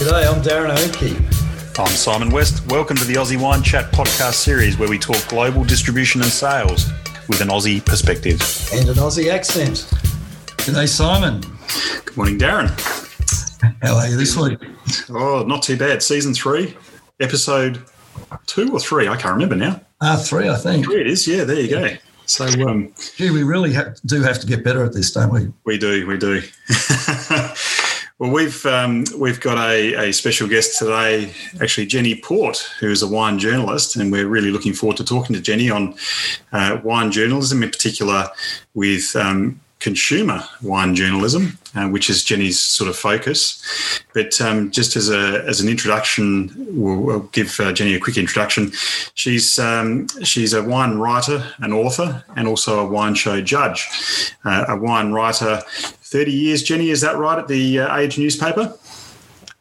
G'day, I'm Darren Oakey. I'm Simon West. Welcome to the Aussie Wine Chat podcast series where we talk global distribution and sales with an Aussie perspective. And an Aussie accent. G'day, Simon. Good morning, Darren. How are you this week? Oh, not too bad. Season three, episode two or three, I can't remember now. Ah, three, I think. Three it is, yeah, there you go. So, um, Gee, we really ha- do have to get better at this, don't we? we do, we do. well, we've um, we've got a, a special guest today, actually Jeni Port, who is a wine journalist, and we're really looking forward to talking to Jeni on uh, wine journalism, in particular with um, consumer wine journalism, uh, which is Jeni's sort of focus. But um, just as a as an introduction, we'll, we'll give uh, Jeni a quick introduction. She's um, she's a wine writer, an author, and also a wine show judge. Uh, a wine writer, thirty years. Jeni, is that right? At the uh, Age newspaper,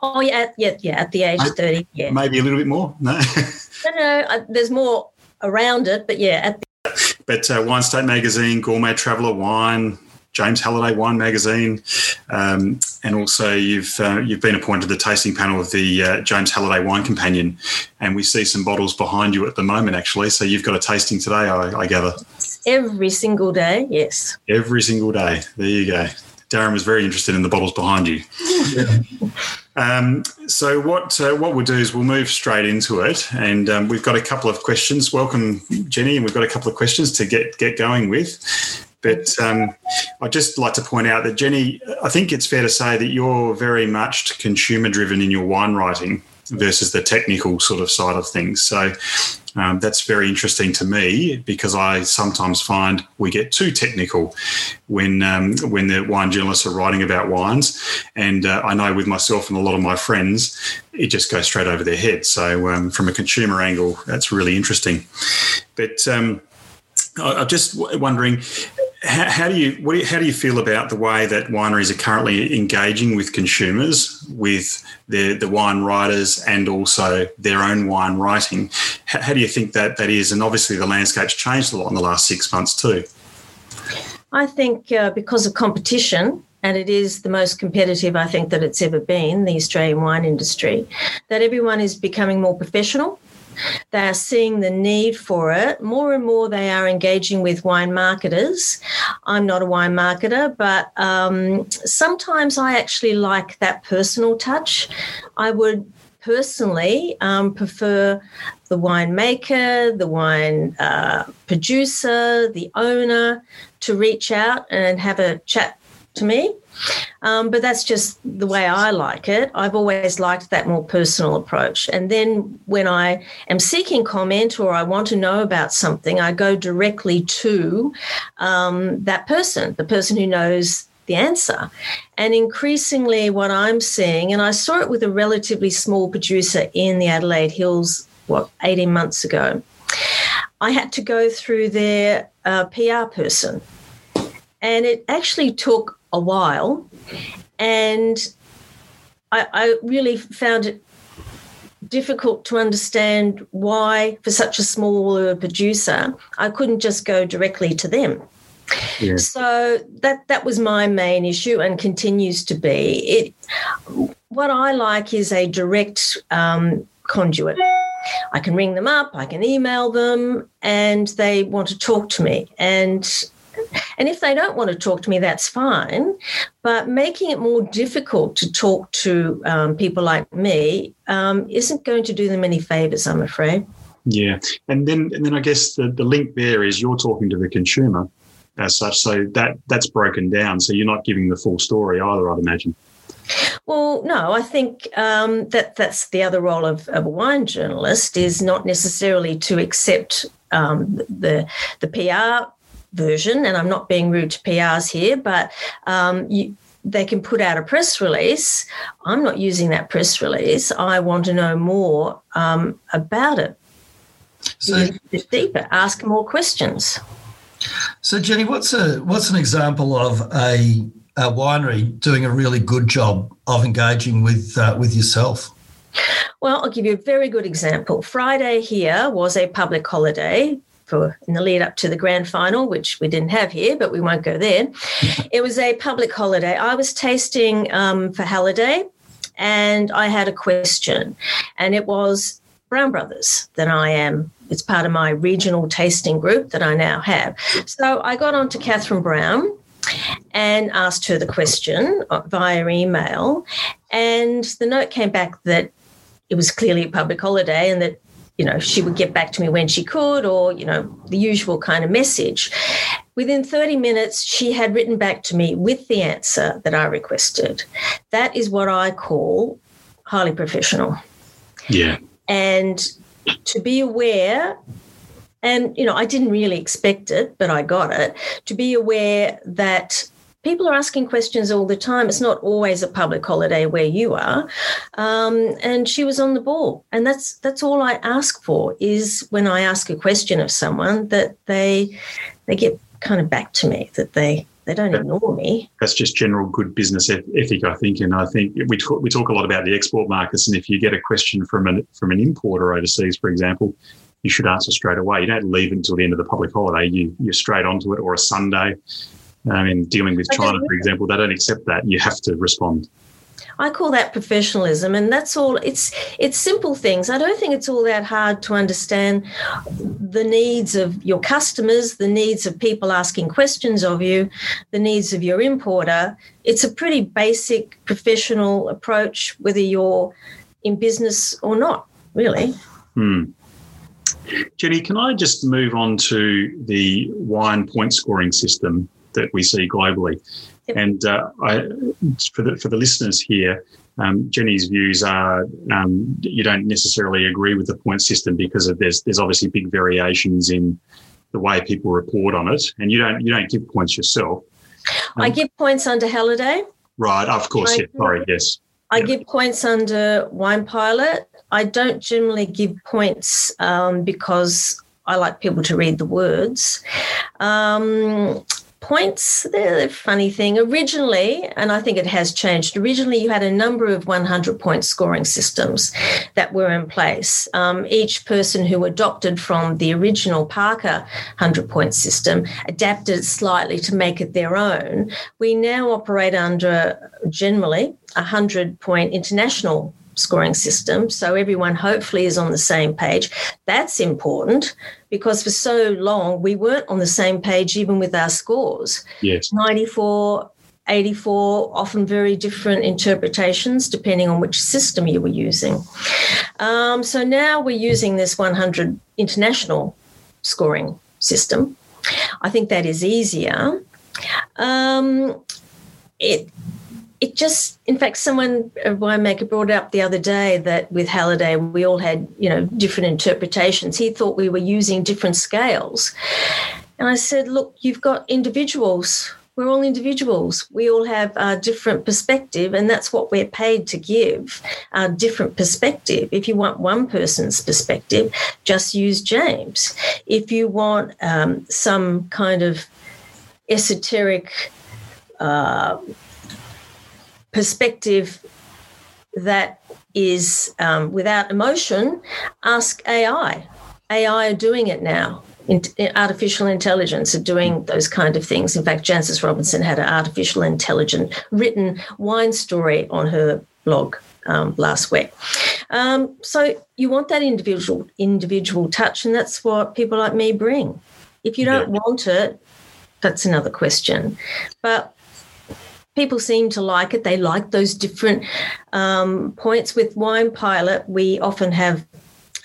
Oh yeah, yeah, yeah. At the age of thirty, yeah. maybe a little bit more. No. No, no, uh, there's more around it, but yeah, at the, but uh, Wine State Magazine, Gourmet Traveller Wine, James Halliday Wine Magazine, um, and also you've uh, you've been appointed the tasting panel of the uh, James Halliday Wine Companion, and we see some bottles behind you at the moment, actually. So you've got a tasting today, I, I gather, every single day. Yes. every single day. There you go. Darren was very interested in the bottles behind you. Um, so what uh, what we'll do is we'll move straight into it, and um, we've got a couple of questions. Welcome, Jeni, and we've got a couple of questions to get get going with. But um, I'd just like to point out that Jeni, I think it's fair to say that you're very much consumer driven in your wine writing versus the technical sort of side of things. So um, that's very interesting to me because I sometimes find we get too technical when um, when the wine journalists are writing about wines, and uh, I know with myself and a lot of my friends, it just goes straight over their head. So um, from a consumer angle, that's really interesting. But um, I'm just wondering. How, do you what do you, how do you feel about the way that wineries are currently engaging with consumers, with the the wine writers, and also their own wine writing? How, how do you think that that is? And obviously, the landscape's changed a lot in the last six months too. I think uh, because of competition, and it is the most competitive I think that it's ever been, the Australian wine industry, that everyone is becoming more professional. They are seeing the need for it. More and more, they are engaging with wine marketers. I'm not a wine marketer, but um, sometimes I actually like that personal touch. I would personally um, prefer the winemaker, the wine uh, producer, the owner to reach out and have a chat to me. Um, but that's just the way I like it. I've always liked that more personal approach. And then when I am seeking comment or I want to know about something, I go directly to um, that person, the person who knows the answer. And increasingly, what I'm seeing, and I saw it with a relatively small producer in the Adelaide Hills, what, 18 months ago, I had to go through their uh, PR person. And it actually took a while. And I, I really found it difficult to understand why, for such a small producer, I couldn't just go directly to them. Yeah. So that that was my main issue and continues to be. It what I like is a direct um, conduit. I can ring them up, I can email them, and they want to talk to me. And and if they don't want to talk to me, that's fine. But making it more difficult to talk to um, people like me um, isn't going to do them any favors, I'm afraid. Yeah, and then and then I guess the, the link there is you're talking to the consumer as such, so that that's broken down. So you're not giving the full story either, I'd imagine. Well, no, I think um, that that's the other role of, of a wine journalist is not necessarily to accept um, the the PR version, and I'm not being rude to PRs here, but um, you, they can put out a press release. I'm not using that press release. I want to know more um, about it. So, deeper, ask more questions. so Jeni, what's a what's an example of a, a winery doing a really good job of engaging with uh, with yourself? Well, I'll give you a very good example. Friday here was a public holiday for in the lead up to the grand final, which we didn't have here, but we won't go there. it was a public holiday. I was tasting um, for Halliday, and I had a question, and it was Brown Brothers that I am. It's part of my regional tasting group that I now have. So I got on to Catherine Brown and asked her the question via email. And the note came back that it was clearly a public holiday and that you know she would get back to me when she could or you know the usual kind of message. Within 30 minutes she had written back to me with the answer that i requested. That is what i call highly professional. Yeah. And to be aware and you know i didn't really expect it but i got it to be aware that people are asking questions all the time. It's not always a public holiday where you are. Um, and she was on the ball. And that's that's all I ask for is when I ask a question of someone that they they get kind of back to me, that they they don't ignore me. That's just general good business ethic, I think. And I think we talk, we talk a lot about the export markets. And if you get a question from an from an importer overseas, for example, you should answer straight away. You don't leave it until the end of the public holiday. You you're straight onto it, or a Sunday. I mean, dealing with China, for example, they don't accept that. You have to respond. I call that professionalism, and that's all. It's it's simple things. I don't think it's all that hard to understand the needs of your customers, the needs of people asking questions of you, the needs of your importer. It's a pretty basic professional approach, whether you're in business or not. Really. Hmm. Jeni, can I just move on to the wine point scoring system? That we see globally. Yep. And uh, I, for the for the listeners here, um, Jeni's views are um, you don't necessarily agree with the point system because of there's there's obviously big variations in the way people report on it, and you don't you don't give points yourself. Um, I give points under Halliday. Right, of course. I, yeah, sorry, yes. I give points under Wine Pilot. I don't generally give points um, because I like people to read the words. Um, points, the funny thing, originally, and I think it has changed, originally you had a number of 100 point scoring systems that were in place. Um, each person who adopted from the original Parker 100 point system adapted slightly to make it their own. We now operate under generally a 100 point international scoring system. So everyone hopefully is on the same page. That's important because for so long we weren't on the same page even with our scores. Yes. 94, 84, often very different interpretations depending on which system you were using. Um, so now we're using this 100 international scoring system. I think that is easier. Um, it it just, in fact, someone, a winemaker brought up the other day that with Halliday, we all had, you know, different interpretations. He thought we were using different scales. And I said, look, you've got individuals. We're all individuals. We all have a different perspective, and that's what we're paid to give a different perspective. If you want one person's perspective, just use James. If you want um, some kind of esoteric, uh, perspective that is um, without emotion, ask AI. AI are doing it now. In, artificial intelligence are doing those kind of things. In fact, Jancis Robinson had an artificial intelligent written wine story on her blog um, last week. Um, so you want that individual individual touch, and that's what people like me bring. If you don't yeah. want it, that's another question. But people seem to like it. They like those different um, points. With Wine Pilot, we often have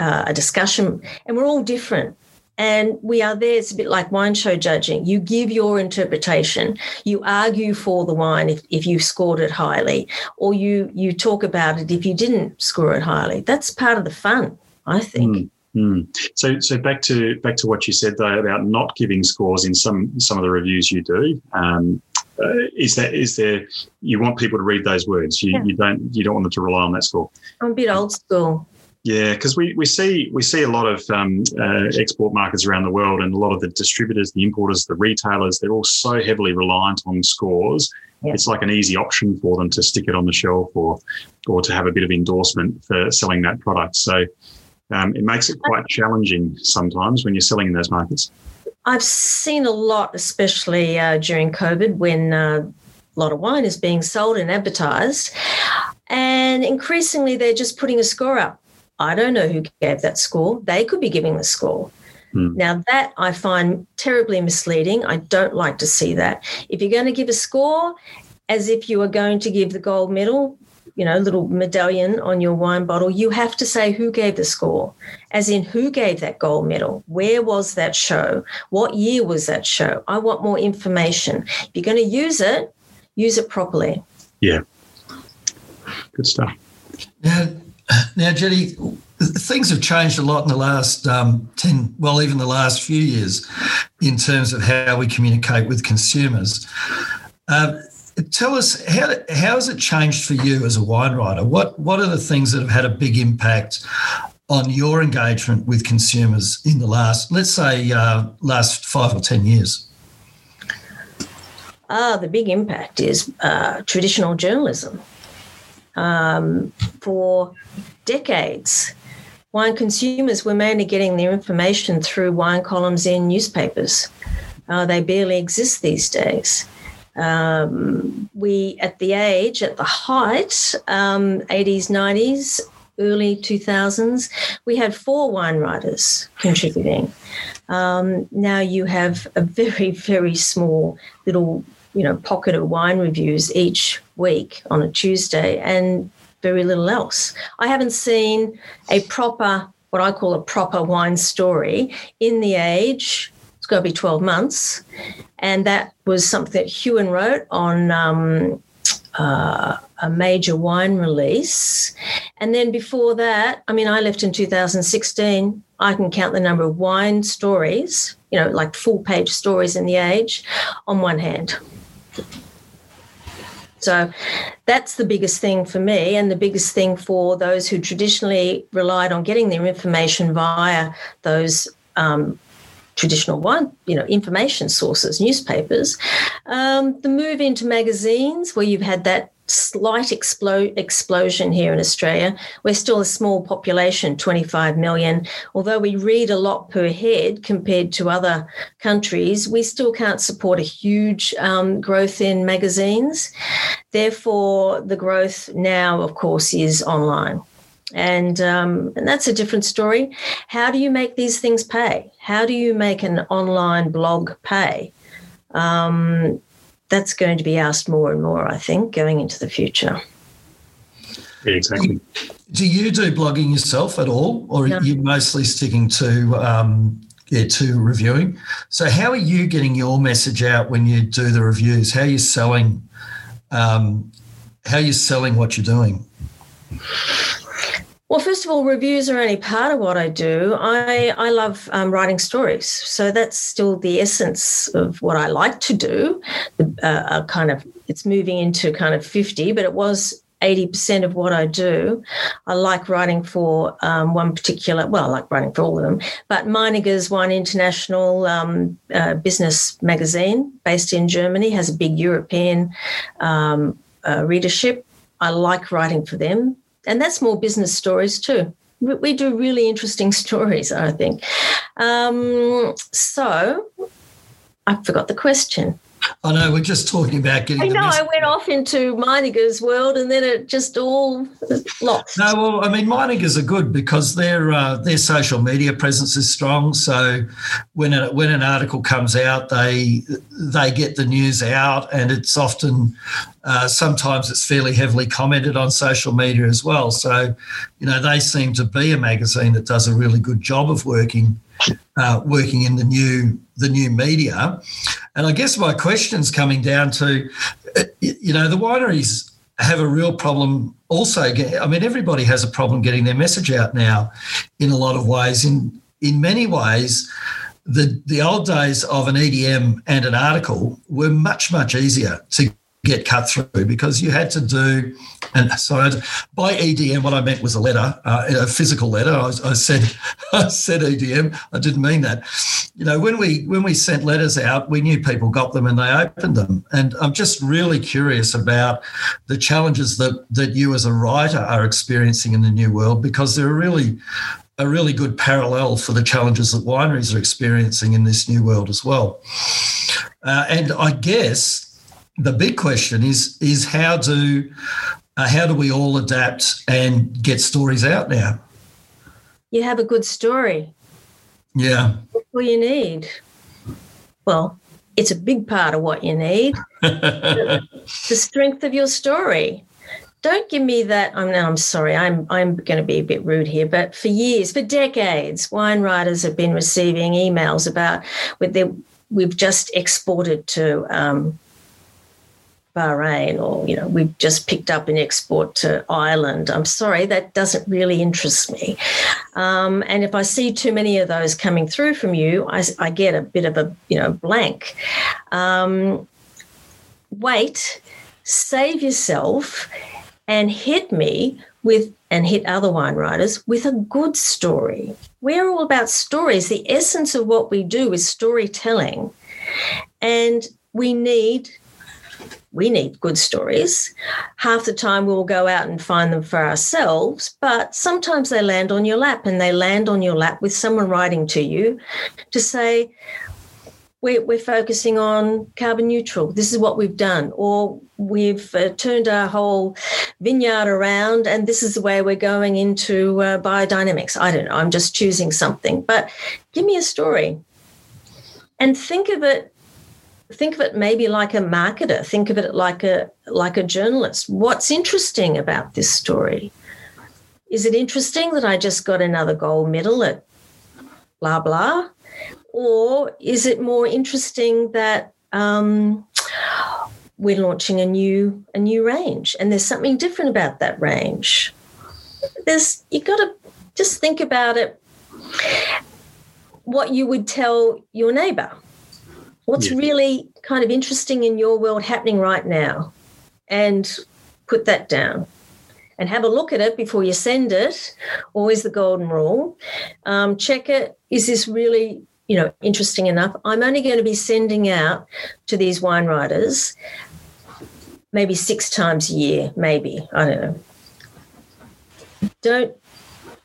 uh, a discussion, and we're all different. And we are there, it's a bit like wine show judging. You give your interpretation, you argue for the wine if, if you scored it highly, or you you talk about it if you didn't score it highly. That's part of the fun, I think. Mm. So, so back to back to what you said though about not giving scores in some some of the reviews you do. Um, uh, is that is there you want people to read those words. You, yeah. you don't you don't want them to rely on that score i'm a bit old school. Yeah because we, we see we see a lot of um, uh, export markets around the world and a lot of the distributors the importers the retailers they're all so heavily reliant on scores. Yeah. it's like an easy option for them to stick it on the shelf or or to have a bit of endorsement for selling that product. So um, it makes it quite challenging sometimes when you're selling in those markets I've seen a lot, especially uh, during COVID when uh, a lot of wine is being sold and advertised. And increasingly, they're just putting a score up. I don't know who gave that score. They could be giving the score. Mm. Now, that I find terribly misleading. I don't like to see that. If you're going to give a score as if you are going to give the gold medal, you know, little medallion on your wine bottle, you have to say who gave the score, as in who gave that gold medal, where was that show, what year was that show. I want more information. If you're going to use it, use it properly. Yeah. Good stuff. Now, now, Jeni, things have changed a lot in the last um, 10, well, even the last few years in terms of how we communicate with consumers. Um, tell us how how has it changed for you as a wine writer? What what are the things that have had a big impact on your engagement with consumers in the last, let's say, uh, last five or ten years? Ah, the big impact is uh, traditional journalism. Um, for decades, wine consumers were mainly getting their information through wine columns in newspapers. Uh, they barely exist these days. Um, we, at the age, at the height, um, 80s, 90s, early 2000s, we had four wine writers contributing. Um, now you have a very, very small little, you know, pocket of wine reviews each week on a Tuesday and very little else. I haven't seen a proper, what I call a proper wine story in the age it's got to be 12 months. And that was something that Huon wrote on um, uh, a major wine release. And then before that, I mean, I left in 2016. I can count the number of wine stories, you know, like full page stories in the age on one hand. So that's the biggest thing for me, and the biggest thing for those who traditionally relied on getting their information via those um, traditional one, you know, information sources, newspapers. Um, the move into magazines, where you've had that slight explo- explosion here in Australia. We're still a small population, 25 million. Although we read a lot per head compared to other countries, we still can't support a huge um, growth in magazines. Therefore, the growth now, of course, is online and um, and that's a different story. How do you make these things pay? How do you make an online blog pay? Um, that's going to be asked more and more, I think, going into the future. Yeah, exactly. Do you do blogging yourself at all, or no. are you mostly sticking to um, yeah, to reviewing? So, how are you getting your message out when you do the reviews? How are you selling? Um, how are you selling what you're doing? Well, first of all, reviews are only part of what I do. I, I love um, writing stories. So that's still the essence of what I like to do. Uh, kind of, it's moving into kind of 50, but it was 80% of what I do. I like writing for um, one particular, well, I like writing for all of them, but Meininger's Wine International um, uh, business magazine based in Germany has a big European um, uh, readership. I like writing for them and that's more business stories too. We do really interesting stories, I think. Um, so I forgot the question. I know we're just talking about getting. I know I went off into Meininger's world, and then it just all lost. No, well, I mean Meiningers are good because their uh, their social media presence is strong. So when a, when an article comes out, they they get the news out, and it's often uh, sometimes it's fairly heavily commented on social media as well. So you know they seem to be a magazine that does a really good job of working uh, working in the new the new media. And I guess my question's coming down to, uh, you know, the wineries have a real problem also. I mean, everybody has a problem getting their message out now in a lot of ways. In in many ways, the the old days of an EDM and an article were much much easier to get cut through because you had to do and so by EDM what I meant was a letter uh, a physical letter. I, I, said I said EDM I didn't mean that. You know when we when we sent letters out we knew people got them and they opened them. And I'm just really curious about the challenges that that you as a writer are experiencing in the new world because they're really a really good parallel for the challenges that wineries are experiencing in this new world as well. Uh, and I guess the big question is is how do uh, how do we all adapt and get stories out now? You have a good story. Yeah. That's all you need. Well, it's a big part of what you need. the strength of your story. Don't give me that. I'm I'm sorry. I'm I'm going to be a bit rude here, but for years, for decades, wine writers have been receiving emails about with their we've just exported to um, Bahrain or, you know, we've just picked up an export to Ireland. I'm sorry, that doesn't really interest me. Um, and if I see too many of those coming through from you, I, I get a bit of a, you know, blank. Um, wait, save yourself and hit me with and hit other wine writers with a good story. We're all about stories. The essence of what we do is storytelling. And we need we need good stories. Half the time we'll go out and find them for ourselves, but sometimes they land on your lap and they land on your lap with someone writing to you to say, we're, we're focusing on carbon neutral. This is what we've done. Or we've uh, turned our whole vineyard around and this is the way we're going into uh, biodynamics. I don't know. I'm just choosing something. But give me a story and think of it think of it maybe like a marketer. Think of it like a like a journalist. What's interesting about this story? Is it interesting that i just got another gold medal at blah blah? Or is it more interesting that um, we're launching a new a new range and there's something different about that range? There's you got to just think about it. What you would tell your neighbor what's yeah. really kind of interesting in your world happening right now? And put that down and have a look at it before you send it always the golden rule. Um, check it. Is this really you know interesting enough? I'm only going to be sending out to these wine writers maybe six times a year maybe i don't know. Don't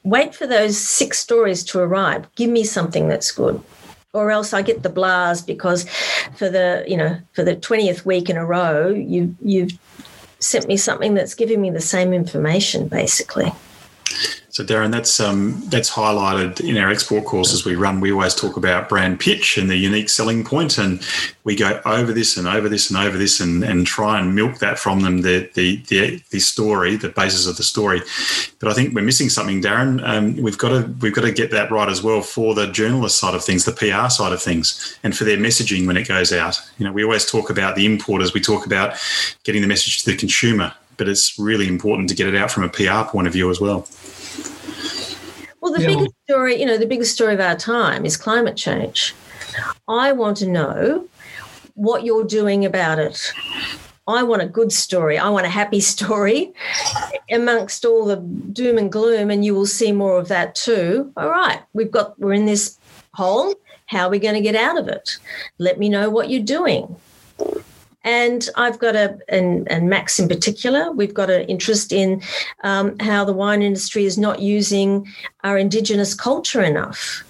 wait for those six stories to arrive. Give me something that's good or else I get the blast because for the you know for the twentieth week in a row you you've sent me something that's giving me the same information basically. So, Darren, that's um, that's highlighted in our export courses we run. We always talk about brand pitch and the unique selling point, and we go over this and over this and over this, and, and try and milk that from them the, the the the story, the basis of the story. But I think we're missing something, Darren. Um, we've got to we've got to get that right as well for the journalist side of things, the PR side of things, and for their messaging when it goes out. You know, we always talk about the importers. We talk about getting the message to the consumer, but it's really important to get it out from a PR point of view as well. Well, the yeah. biggest story, you know, the biggest story of our time is climate change. I want to know what you're doing about it. I want a good story. I want a happy story amongst all the doom and gloom, and you will see more of that too. All right, we've got we're in this hole. How are we going to get out of it? Let me know what you're doing. And I've got a, and, and Max in particular, we've got an interest in um, how the wine industry is not using our Indigenous culture enough.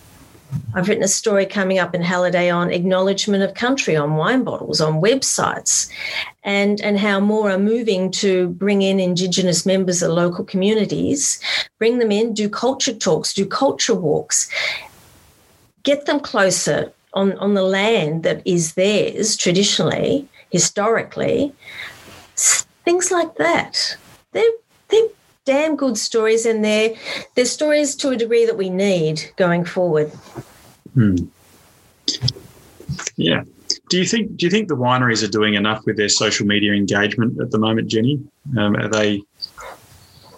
I've written a story coming up in Halliday on acknowledgement of country on wine bottles, on websites, and, and how more are moving to bring in Indigenous members of local communities, bring them in, do culture talks, do culture walks, get them closer on, on the land that is theirs traditionally, historically, things like that. They're, they're damn good stories, and they're, they're stories to a degree that we need going forward. Hmm. Yeah. Do you think do you think the wineries are doing enough with their social media engagement at the moment, Jeni? Um, are they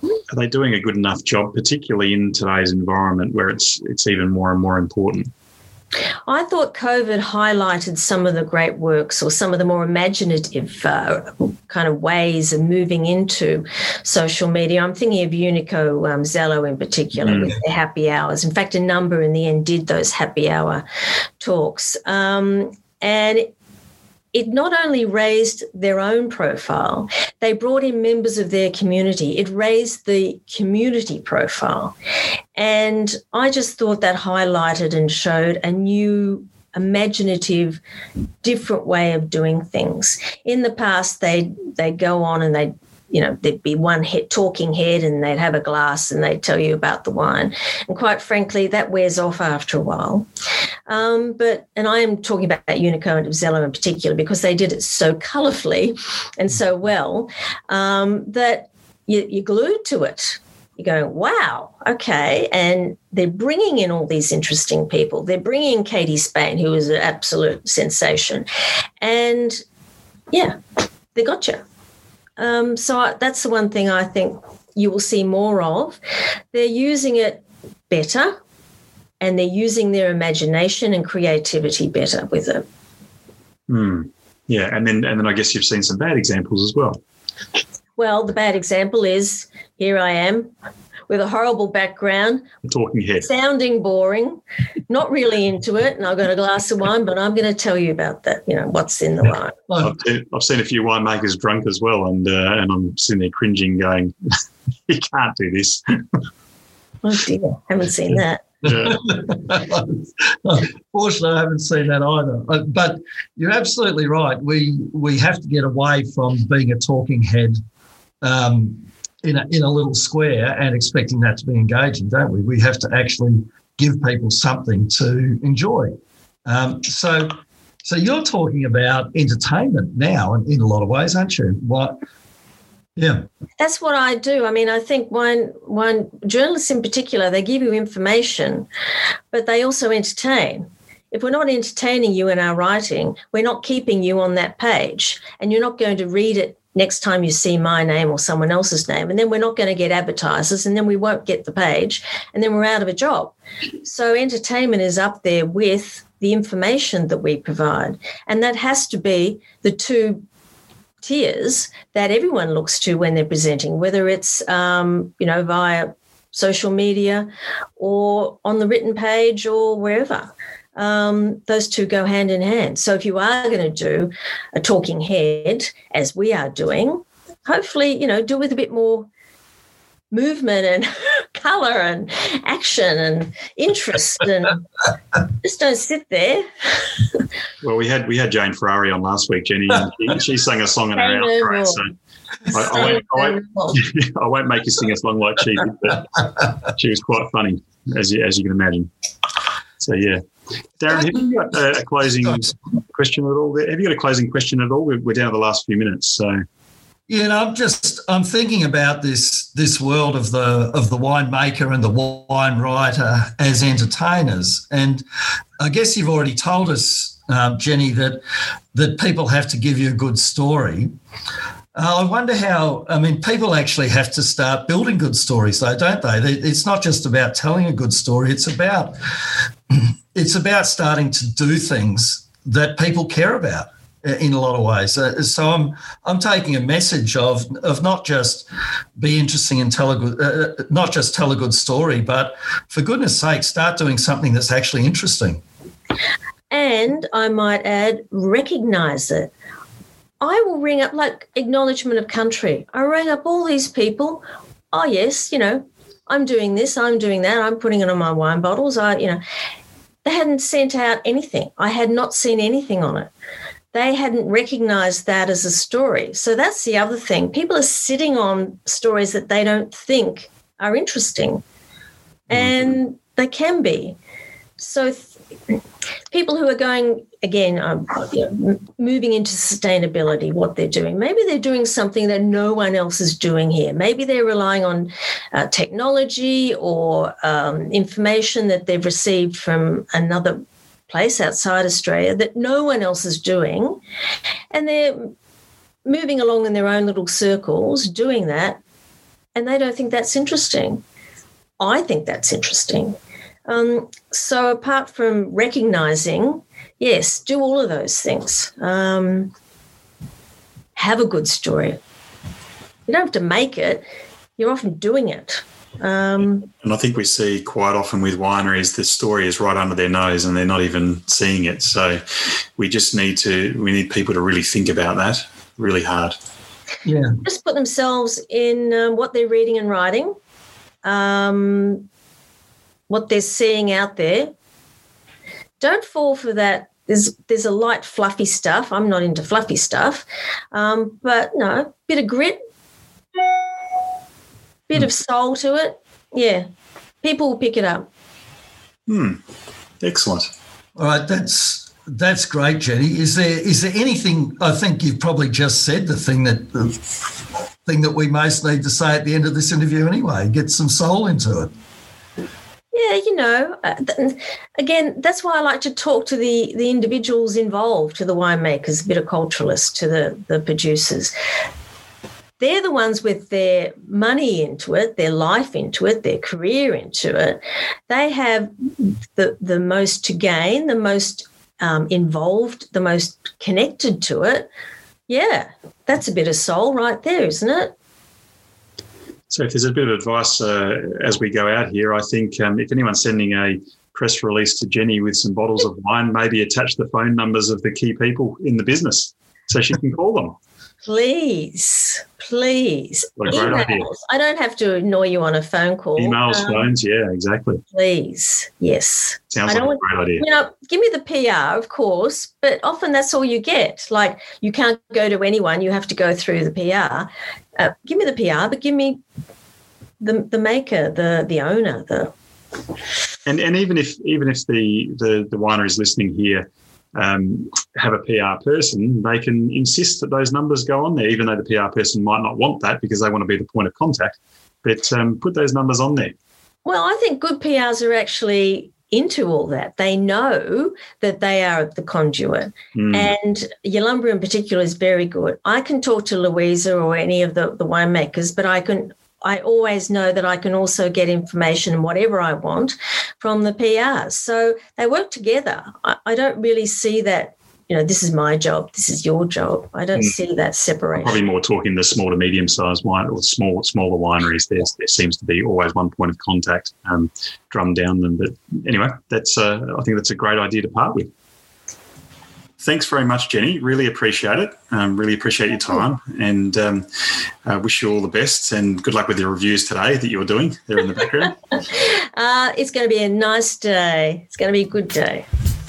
are they doing a good enough job, particularly in today's environment where it's it's even more and more important? I thought COVID highlighted some of the great works or some of the more imaginative uh, kind of ways of moving into social media. I'm thinking of Unico um, Zelo in particular mm. with their happy hours. In fact, a number in the end did those happy hour talks. Um, and it not only raised their own profile, they brought in members of their community. It raised the community profile. And I just thought that highlighted and showed a new imaginative different way of doing things in the past they they go on and they you know, there'd be one head, talking head and they'd have a glass and they'd tell you about the wine. And quite frankly, that wears off after a while. Um, but, and I am talking about Unico and Vizela in particular because they did it so colourfully and so well um, that you, you're glued to it you're going, wow, okay. And they're bringing in all these interesting people. They're bringing Katie Spain, who is an absolute sensation. And yeah, they got you. Um, so I, that's the one thing I think you will see more of. They're using it better and they're using their imagination and creativity better with it. Hmm. Yeah, and then and then I guess you've seen some bad examples as well. Well, the bad example is here I am with a horrible background, talking head, sounding boring, not really into it, and I've got a glass of wine, but I'm going to tell you about that. You know what's in the wine. I've, seen, I've seen a few winemakers drunk as well, and uh, and I'm sitting there cringing, going, "You can't do this." oh dear, haven't seen that. Yeah. Fortunately, I haven't seen that either. Uh, but you're absolutely right. We we have to get away from being a talking head um, in a, in a little square and expecting that to be engaging, don't we? We have to actually give people something to enjoy. Um, so, so you're talking about entertainment now, in, in a lot of ways, aren't you? What? Yeah, that's what I do. I mean, I think one one journalists in particular they give you information, but they also entertain. If we're not entertaining you in our writing, we're not keeping you on that page, and you're not going to read it next time you see my name or someone else's name. And then we're not going to get advertisers and then we won't get the page and then we're out of a job. So entertainment is up there with the information that we provide. And that has to be the two tiers that everyone looks to when they're presenting, whether it's, um, you know, via social media or on the written page or wherever um, those two go hand in hand. So if you are going to do a talking head, as we are doing, hopefully, you know, do with a bit more movement and color and action and interest and just don't sit there. well, we had we had Jane Ferrari on last week, Jeni, and she, she sang a song in our outro. So I, I, won't, I, won't, I, won't, make you sing a song like she did, but she was quite funny, as you, as you can imagine. So yeah. Darren, have you got a, a closing question at all? Have you got a closing question at all? We're, we're down to the last few minutes, so. Yeah, and I'm just I'm thinking about this this world of the of the winemaker and the wine writer as entertainers, and I guess you've already told us, um, Jeni, that that people have to give you a good story. Uh, I wonder how. I mean, people actually have to start building good stories, though, don't they? It's not just about telling a good story. It's about it's about starting to do things that people care about in a lot of ways. Uh, so I'm I'm taking a message of of not just be interesting and tell a good, uh, uh, not just tell a good story, but for goodness sake, start doing something that's actually interesting. And I might add, recognize it. I will ring up like acknowledgement of country. I ring up all these people. Oh yes, you know, I'm doing this, I'm doing that, I'm putting it on my wine bottles. I, you know, they hadn't sent out anything. I had not seen anything on it. They hadn't recognized that as a story. So that's the other thing. People are sitting on stories that they don't think are interesting, mm-hmm. and they can be. So people who are going again um, you know, moving into sustainability what they're doing. Maybe they're doing something that no one else is doing here. Maybe they're relying on uh, technology or um, information that they've received from another place outside australia that no one else is doing. And they're moving along in their own little circles doing that and they don't think that's interesting. I think that's interesting um, so, apart from recognizing, yes, do all of those things. Um, have a good story. You don't have to make it, you're often doing it. Um, and I think we see quite often with wineries, the story is right under their nose and they're not even seeing it. So, we just need to, we need people to really think about that really hard. Yeah. Just put themselves in um, what they're reading and writing. Um, what they're seeing out there. Don't fall for that. There's there's a light fluffy stuff. I'm not into fluffy stuff, um, but no, bit of grit, Bit of soul to it. Yeah. People will pick it up. Hmm. Excellent. All right, that's that's great, Jeni. Is there is there anything? I think you've probably just said the thing that the thing that we most need to say at the end of this interview, anyway. Get some soul into it. Yeah, you know, uh, again, that's why I like to talk to the the individuals involved, to the winemakers, viticulturalists, to the the producers. They're the ones with their money into it, their life into it, their career into it. They have the the most to gain, the most um, involved, the most connected to it. Yeah, that's a bit of soul right there, isn't it? So, if there's a bit of advice uh, as we go out here, I think um, if anyone's sending a press release to Jeni with some bottles of wine, maybe attach the phone numbers of the key people in the business so she can call them. Please, please. What a great idea. I don't have to annoy you on a phone call. Emails, Um, phones, yeah, exactly. Please, yes. Sounds I like a want- great idea. You know, give me the PR, of course, but often that's all you get. Like you can't go to anyone; you have to go through the PR. Uh, give me the PR, but give me the the maker, the the owner, the And and even if even if the the, the wineries listening here um, have a PR person, they can insist that those numbers go on there, even though the PR person might not want that because they want to be the point of contact. But um, put those numbers on there. Well, I think good PRs are actually into all that. They know that they are the conduit. Mm. And Yalumba in particular is very good. I can talk to Louisa or any of the, the winemakers, but I can I always know that I can also get information and whatever I want from the PR. So they work together. I, I don't really see that, you know, this is my job, this is your job. I don't Mm. see that separation. Probably more talking the small to medium sized wine or small smaller wineries. There, there seems to be always one point of contact um, drummed down them. But anyway, that's uh, I think that's a great idea to part with. Thanks very much, Jeni. Really appreciate it. Um, really appreciate your time, and um, uh, wish you all the best. And good luck with your reviews today that you're doing there in the background. Uh, it's going to be a nice day. It's going to be a good day.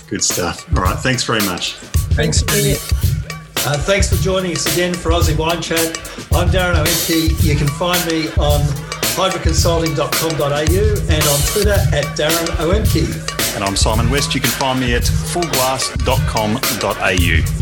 good stuff. All right. Thanks very much. Thanks, Jeni. Uh, thanks for joining us again for Aussie Wine Chat. I'm Darren Oemke. You can find me on hydroconsulting.com.au and on Twitter at Darren Oemke. And I'm Simon West. You can find me at fullglass.com.au.